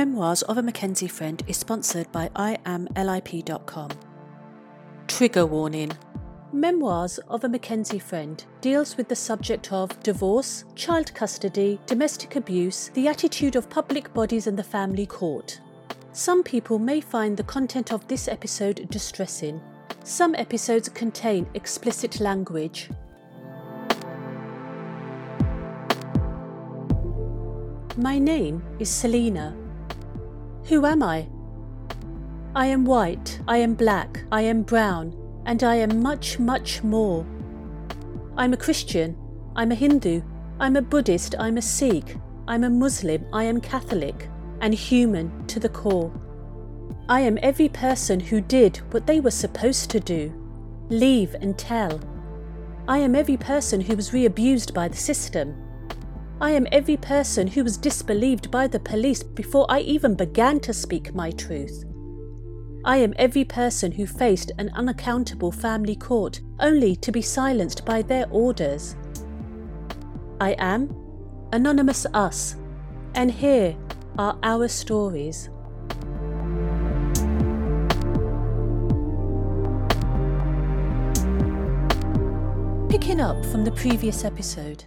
Memoirs of a McKenzie Friend is sponsored by IamLIP.com. Trigger warning Memoirs of a McKenzie Friend deals with the subject of divorce, child custody, domestic abuse, the attitude of public bodies and the family court. Some people may find the content of this episode distressing. Some episodes contain explicit language. My name is Selina. Who am I? I am white, I am black, I am brown, and I am much, much more. I'm a Christian, I'm a Hindu, I'm a Buddhist, I'm a Sikh, I'm a Muslim, I am Catholic, and human to the core. I am every person who did what they were supposed to do leave and tell. I am every person who was re abused by the system. I am every person who was disbelieved by the police before I even began to speak my truth. I am every person who faced an unaccountable family court only to be silenced by their orders. I am Anonymous Us, and here are our stories. Picking up from the previous episode,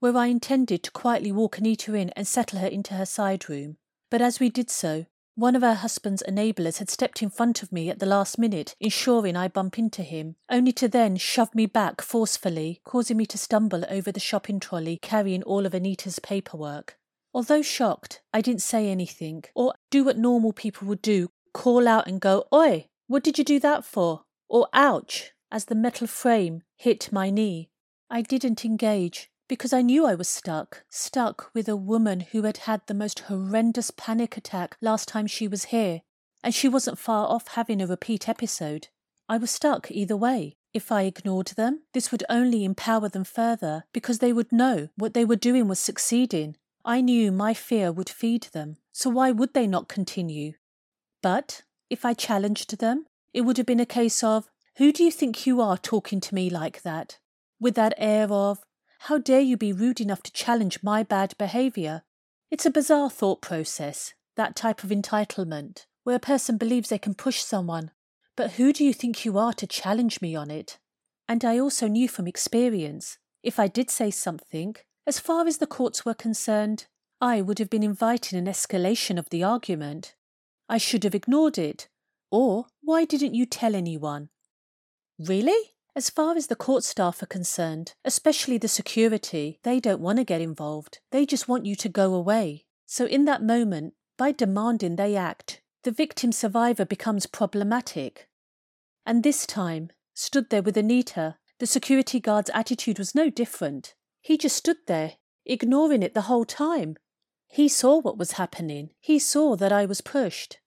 where I intended to quietly walk Anita in and settle her into her side room, but as we did so, one of her husband's enablers had stepped in front of me at the last minute, ensuring I bump into him, only to then shove me back forcefully, causing me to stumble over the shopping trolley carrying all of Anita's paperwork. Although shocked, I didn't say anything, or do what normal people would do call out and go, Oi, what did you do that for? Or ouch, as the metal frame hit my knee. I didn't engage, because I knew I was stuck, stuck with a woman who had had the most horrendous panic attack last time she was here, and she wasn't far off having a repeat episode. I was stuck either way. If I ignored them, this would only empower them further because they would know what they were doing was succeeding. I knew my fear would feed them, so why would they not continue? But if I challenged them, it would have been a case of, Who do you think you are talking to me like that? With that air of, how dare you be rude enough to challenge my bad behaviour? It's a bizarre thought process, that type of entitlement, where a person believes they can push someone. But who do you think you are to challenge me on it? And I also knew from experience, if I did say something, as far as the courts were concerned, I would have been inviting an escalation of the argument. I should have ignored it. Or, why didn't you tell anyone? Really? As far as the court staff are concerned, especially the security, they don't want to get involved. They just want you to go away. So, in that moment, by demanding they act, the victim survivor becomes problematic. And this time, stood there with Anita, the security guard's attitude was no different. He just stood there, ignoring it the whole time. He saw what was happening. He saw that I was pushed.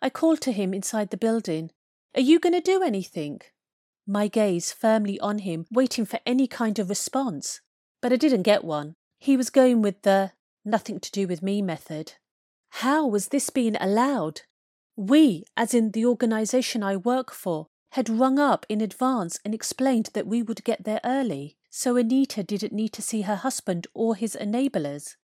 I called to him inside the building. Are you going to do anything? My gaze firmly on him, waiting for any kind of response. But I didn't get one. He was going with the nothing to do with me method. How was this being allowed? We, as in the organisation I work for, had rung up in advance and explained that we would get there early, so Anita didn't need to see her husband or his enablers.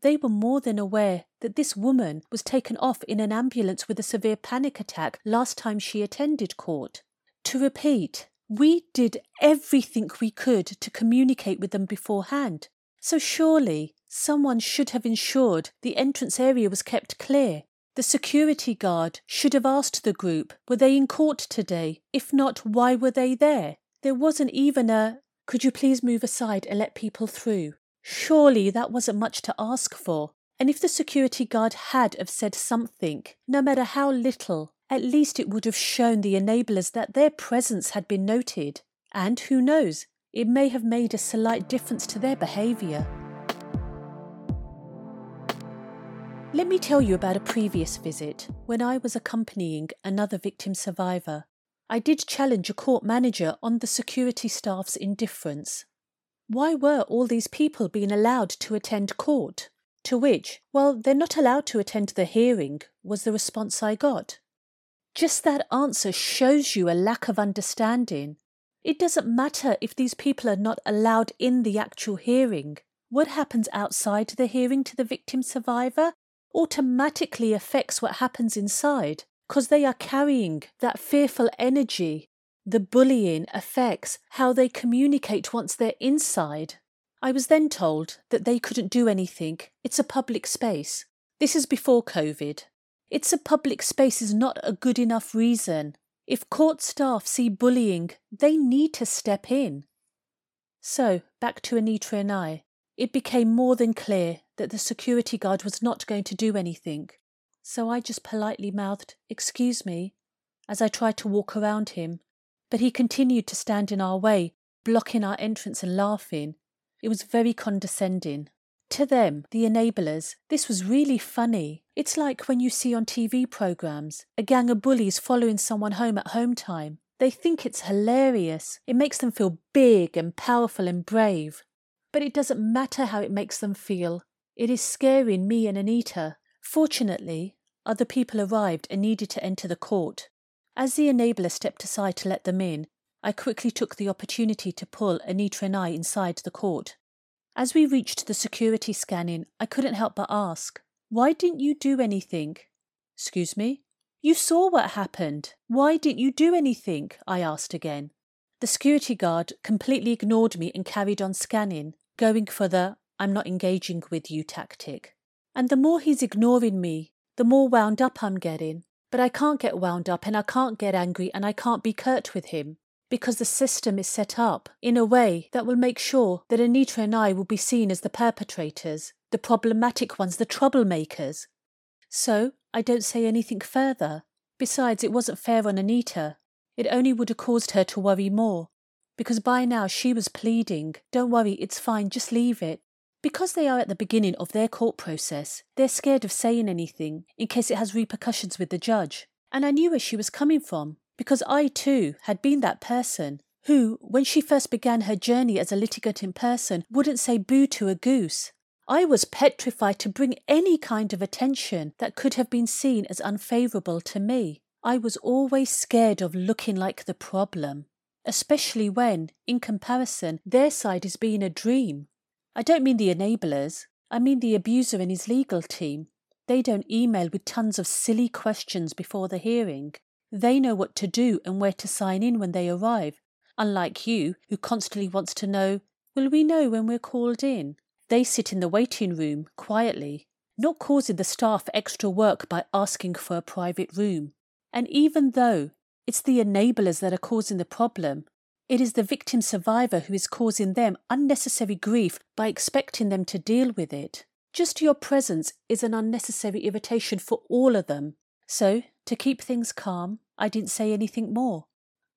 They were more than aware that this woman was taken off in an ambulance with a severe panic attack last time she attended court. To repeat, we did everything we could to communicate with them beforehand. So surely someone should have ensured the entrance area was kept clear. The security guard should have asked the group, were they in court today? If not, why were they there? There wasn't even a, could you please move aside and let people through? Surely that wasn't much to ask for. And if the security guard had have said something, no matter how little, at least it would have shown the enablers that their presence had been noted, and who knows, it may have made a slight difference to their behaviour. Let me tell you about a previous visit when I was accompanying another victim survivor. I did challenge a court manager on the security staff's indifference. Why were all these people being allowed to attend court? To which, well, they're not allowed to attend the hearing, was the response I got. Just that answer shows you a lack of understanding. It doesn't matter if these people are not allowed in the actual hearing. What happens outside the hearing to the victim survivor automatically affects what happens inside because they are carrying that fearful energy. The bullying affects how they communicate once they're inside. I was then told that they couldn't do anything. It's a public space. This is before COVID. It's a public space is not a good enough reason. If court staff see bullying, they need to step in. So, back to Anita and I. It became more than clear that the security guard was not going to do anything. So I just politely mouthed, Excuse me, as I tried to walk around him. But he continued to stand in our way, blocking our entrance and laughing. It was very condescending. To them, the enablers, this was really funny. It's like when you see on TV programs a gang of bullies following someone home at home time. They think it's hilarious. It makes them feel big and powerful and brave. But it doesn't matter how it makes them feel. It is scaring me and Anita. Fortunately, other people arrived and needed to enter the court. As the enabler stepped aside to let them in, I quickly took the opportunity to pull Anita and I inside the court. As we reached the security scanning, I couldn't help but ask, Why didn't you do anything? Excuse me? You saw what happened. Why didn't you do anything? I asked again. The security guard completely ignored me and carried on scanning, going for the I'm not engaging with you tactic. And the more he's ignoring me, the more wound up I'm getting. But I can't get wound up and I can't get angry and I can't be curt with him because the system is set up in a way that will make sure that Anita and I will be seen as the perpetrators, the problematic ones, the troublemakers. So I don't say anything further. Besides, it wasn't fair on Anita. It only would have caused her to worry more. Because by now she was pleading, Don't worry, it's fine, just leave it. Because they are at the beginning of their court process, they're scared of saying anything in case it has repercussions with the judge. And I knew where she was coming from because I too had been that person who, when she first began her journey as a litigant in person, wouldn't say boo to a goose. I was petrified to bring any kind of attention that could have been seen as unfavourable to me. I was always scared of looking like the problem, especially when, in comparison, their side is being a dream. I don't mean the enablers, I mean the abuser and his legal team. They don't email with tons of silly questions before the hearing. They know what to do and where to sign in when they arrive, unlike you, who constantly wants to know, Will we know when we're called in? They sit in the waiting room quietly, not causing the staff extra work by asking for a private room. And even though it's the enablers that are causing the problem, it is the victim survivor who is causing them unnecessary grief by expecting them to deal with it. Just your presence is an unnecessary irritation for all of them. So, to keep things calm, I didn't say anything more.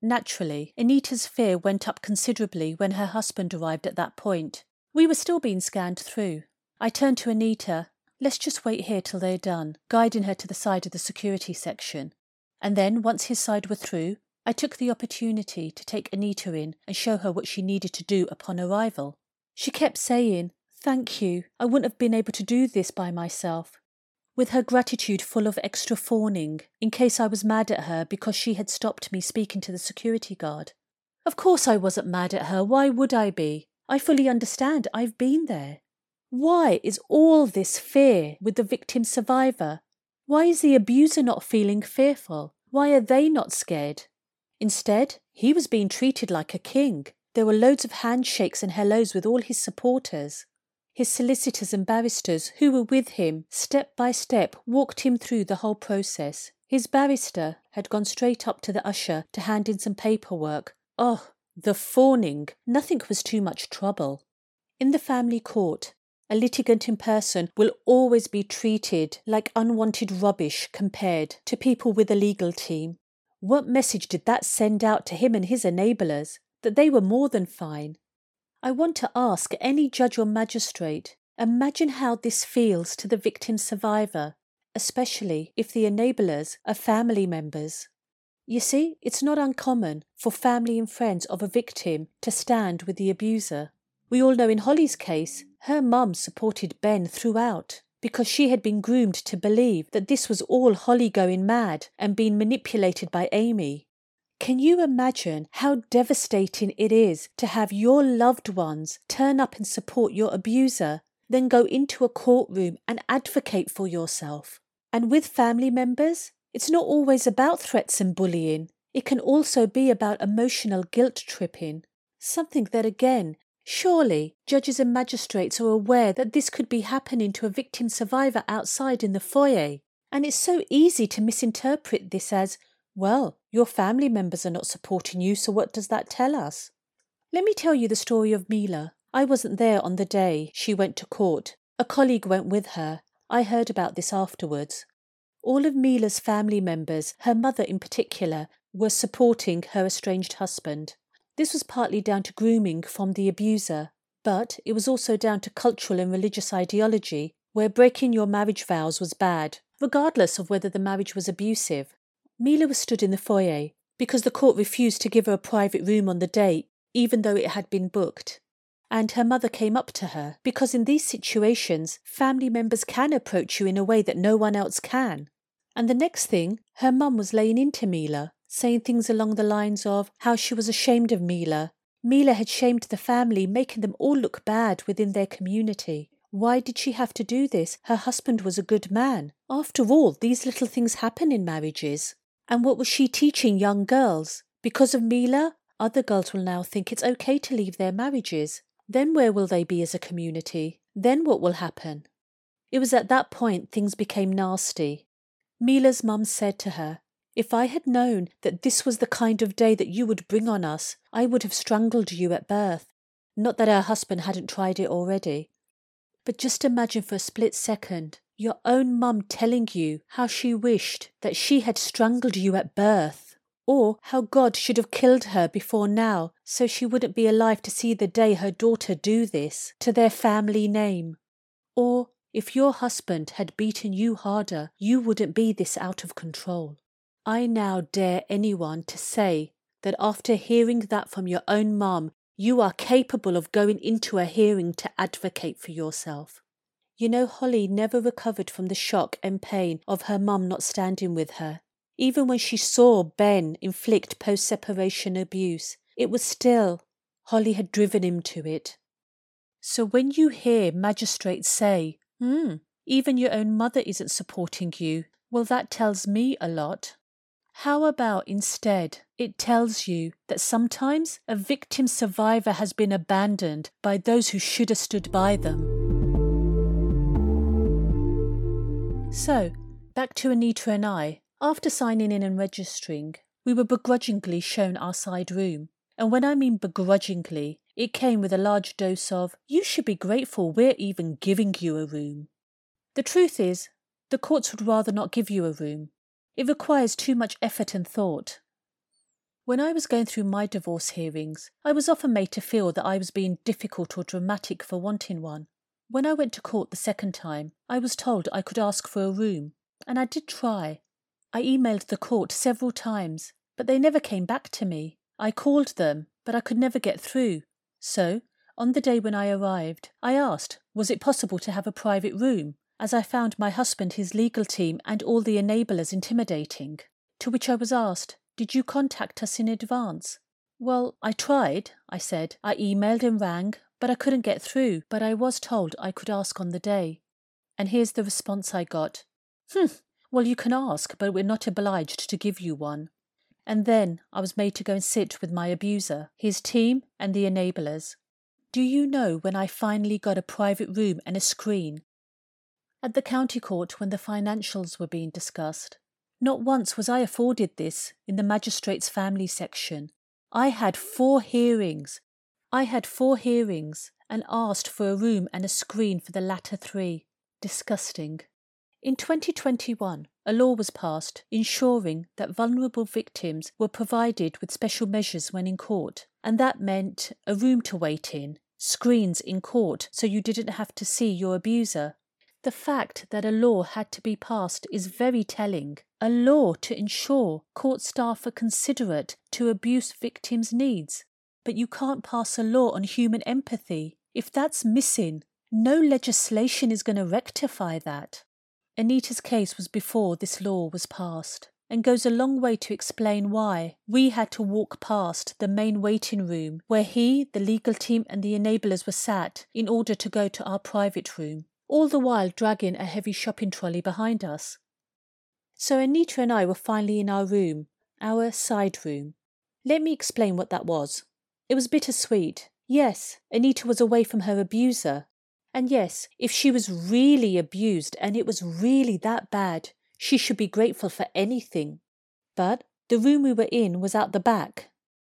Naturally, Anita's fear went up considerably when her husband arrived at that point. We were still being scanned through. I turned to Anita. Let's just wait here till they're done, guiding her to the side of the security section. And then, once his side were through, I took the opportunity to take Anita in and show her what she needed to do upon arrival. She kept saying, Thank you. I wouldn't have been able to do this by myself with her gratitude full of extra fawning, in case I was mad at her because she had stopped me speaking to the security guard. Of course I wasn't mad at her, why would I be? I fully understand, I've been there. Why is all this fear with the victim survivor? Why is the abuser not feeling fearful? Why are they not scared? Instead, he was being treated like a king. There were loads of handshakes and hellos with all his supporters. His solicitors and barristers, who were with him, step by step walked him through the whole process. His barrister had gone straight up to the usher to hand in some paperwork. Oh, the fawning! Nothing was too much trouble. In the family court, a litigant in person will always be treated like unwanted rubbish compared to people with a legal team. What message did that send out to him and his enablers? That they were more than fine, I want to ask any judge or magistrate imagine how this feels to the victim survivor, especially if the enablers are family members. You see, it's not uncommon for family and friends of a victim to stand with the abuser. We all know in Holly's case, her mum supported Ben throughout because she had been groomed to believe that this was all Holly going mad and being manipulated by Amy. Can you imagine how devastating it is to have your loved ones turn up and support your abuser? then go into a courtroom and advocate for yourself. And with family members, it's not always about threats and bullying. It can also be about emotional guilt tripping. Something that, again, surely judges and magistrates are aware that this could be happening to a victim survivor outside in the foyer. And it's so easy to misinterpret this as, well, your family members are not supporting you, so what does that tell us? Let me tell you the story of Mila. I wasn't there on the day she went to court. A colleague went with her. I heard about this afterwards. All of Mila's family members, her mother in particular, were supporting her estranged husband. This was partly down to grooming from the abuser, but it was also down to cultural and religious ideology, where breaking your marriage vows was bad, regardless of whether the marriage was abusive. Mila was stood in the foyer because the court refused to give her a private room on the day even though it had been booked. And her mother came up to her because in these situations, family members can approach you in a way that no one else can. And the next thing, her mum was laying into Mila, saying things along the lines of how she was ashamed of Mila. Mila had shamed the family, making them all look bad within their community. Why did she have to do this? Her husband was a good man. After all, these little things happen in marriages. And what was she teaching young girls? Because of Mila, other girls will now think it's okay to leave their marriages. Then where will they be as a community? Then what will happen? It was at that point things became nasty. Mila's mum said to her, If I had known that this was the kind of day that you would bring on us, I would have strangled you at birth. Not that her husband hadn't tried it already. But just imagine for a split second your own mum telling you how she wished that she had strangled you at birth or how God should have killed her before now so she wouldn't be alive to see the day her daughter do this to their family name. Or if your husband had beaten you harder, you wouldn't be this out of control. I now dare anyone to say that after hearing that from your own mum, you are capable of going into a hearing to advocate for yourself. You know, Holly never recovered from the shock and pain of her mum not standing with her. Even when she saw Ben inflict post separation abuse, it was still Holly had driven him to it. So when you hear magistrates say, hmm, even your own mother isn't supporting you, well, that tells me a lot. How about instead it tells you that sometimes a victim survivor has been abandoned by those who should have stood by them? So, back to Anita and I. After signing in and registering, we were begrudgingly shown our side room. And when I mean begrudgingly, it came with a large dose of, you should be grateful we're even giving you a room. The truth is, the courts would rather not give you a room. It requires too much effort and thought. When I was going through my divorce hearings, I was often made to feel that I was being difficult or dramatic for wanting one. When I went to court the second time, I was told I could ask for a room, and I did try, I emailed the court several times, but they never came back to me. I called them, but I could never get through. So, on the day when I arrived, I asked, was it possible to have a private room, as I found my husband, his legal team, and all the enablers intimidating. To which I was asked, Did you contact us in advance? Well, I tried, I said. I emailed and rang, but I couldn't get through, but I was told I could ask on the day. And here's the response I got. Humph, well, you can ask, but we're not obliged to give you one. And then I was made to go and sit with my abuser, his team, and the enablers. Do you know when I finally got a private room and a screen? At the county court when the financials were being discussed. Not once was I afforded this in the magistrate's family section. I had four hearings. I had four hearings and asked for a room and a screen for the latter three. Disgusting. In 2021, a law was passed ensuring that vulnerable victims were provided with special measures when in court, and that meant a room to wait in, screens in court so you didn't have to see your abuser. The fact that a law had to be passed is very telling. A law to ensure court staff are considerate to abuse victims' needs. But you can't pass a law on human empathy. If that's missing, no legislation is going to rectify that. Anita's case was before this law was passed. and goes a long way to explain why we had to walk past the main waiting room where he, the legal team, and the enablers were sat in order to go to our private room, all the while dragging a heavy shopping trolley behind us. So Anita and I were finally in our room, our side room. Let me explain what that was. It was bittersweet. Yes, Anita was away from her abuser. And yes, if she was really abused and it was really that bad, she should be grateful for anything. But the room we were in was out the back,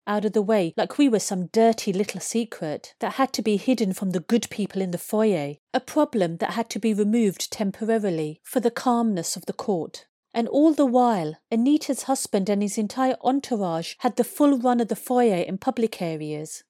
out of the way, like we were some dirty little secret that had to be hidden from the good people in the foyer, a problem that had to be removed temporarily for the calmness of the court. And all the while, Anita's husband and his entire entourage had the full run of the foyer and public areas.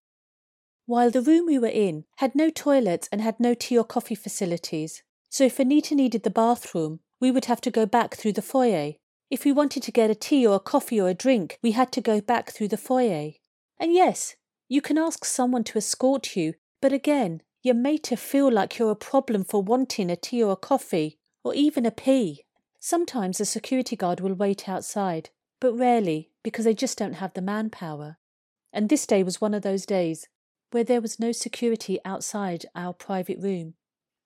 While the room we were in had no toilets and had no tea or coffee facilities, so if Anita needed the bathroom, we would have to go back through the foyer. If we wanted to get a tea or a coffee or a drink, we had to go back through the foyer. And yes, you can ask someone to escort you, but again, you're made to feel like you're a problem for wanting a tea or a coffee, or even a pee. Sometimes a security guard will wait outside, but rarely because they just don't have the manpower. And this day was one of those days where there was no security outside our private room.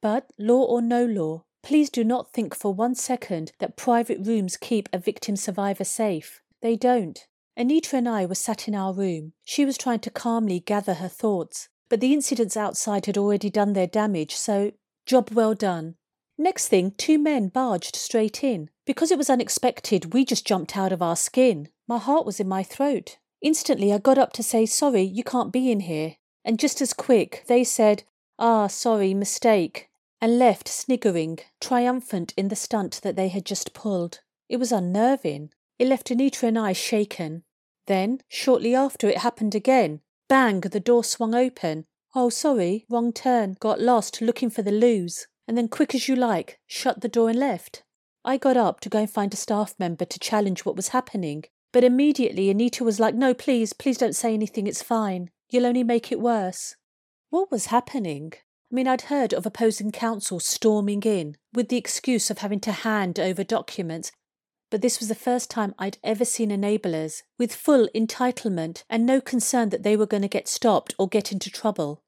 But, law or no law, Please do not think for one second that private rooms keep a victim survivor safe. They don't. Anita and I were sat in our room. She was trying to calmly gather her thoughts, but the incidents outside had already done their damage, so job well done. Next thing, two men barged straight in. Because it was unexpected, we just jumped out of our skin. My heart was in my throat. Instantly, I got up to say, Sorry, you can't be in here. And just as quick, they said, Ah, sorry, mistake and left sniggering, triumphant in the stunt that they had just pulled. It was unnerving. It left Anita and I shaken. Then, shortly after, it happened again. Bang, the door swung open. Oh, sorry, wrong turn, got lost looking for the loos. And then, quick as you like, shut the door and left. I got up to go and find a staff member to challenge what was happening. But immediately Anita was like, No, please, please don't say anything, it's fine. You'll only make it worse. What was happening? I mean, I'd heard of opposing counsel storming in with the excuse of having to hand over documents, but this was the first time I'd ever seen enablers with full entitlement and no concern that they were going to get stopped or get into trouble.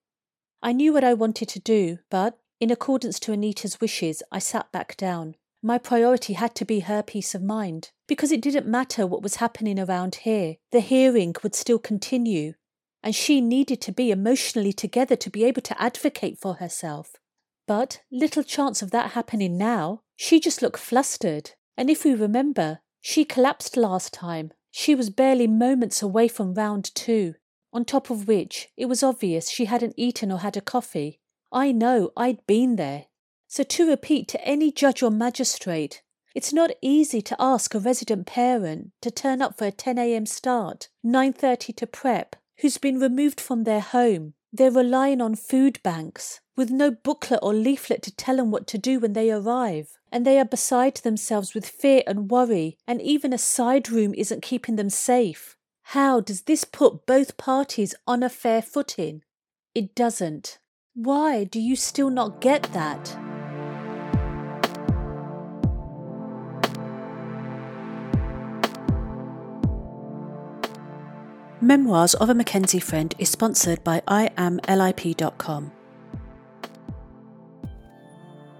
I knew what I wanted to do, but in accordance to Anita's wishes, I sat back down. My priority had to be her peace of mind, because it didn't matter what was happening around here. The hearing would still continue, and she needed to be emotionally together to be able to advocate for herself. But little chance of that happening now. She just looked flustered. And if we remember, she collapsed last time. She was barely moments away from round two, on top of which it was obvious she hadn't eaten or had a coffee. I know, I'd been there. So to repeat to any judge or magistrate, it's not easy to ask a resident parent to turn up for a 10 a.m. start, 9:30 to prep, who's been removed from their home. They're relying on food banks with no booklet or leaflet to tell them what to do when they arrive. And they are beside themselves with fear and worry, and even a side room isn't keeping them safe. How does this put both parties on a fair footing? It doesn't. Why do you still not get that? Memoirs of a McKenzie Friend is sponsored by IamLIP.com.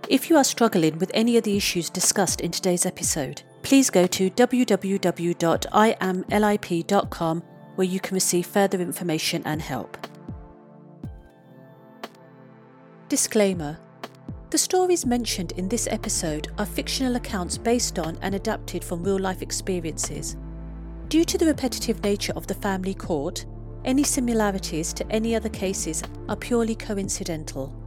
If you are struggling with any of the issues discussed in today's episode, please go to www.iamlip.com where you can receive further information and help. Disclaimer The stories mentioned in this episode are fictional accounts based on and adapted from real life experiences Due to the repetitive nature of the family court, any similarities to any other cases are purely coincidental.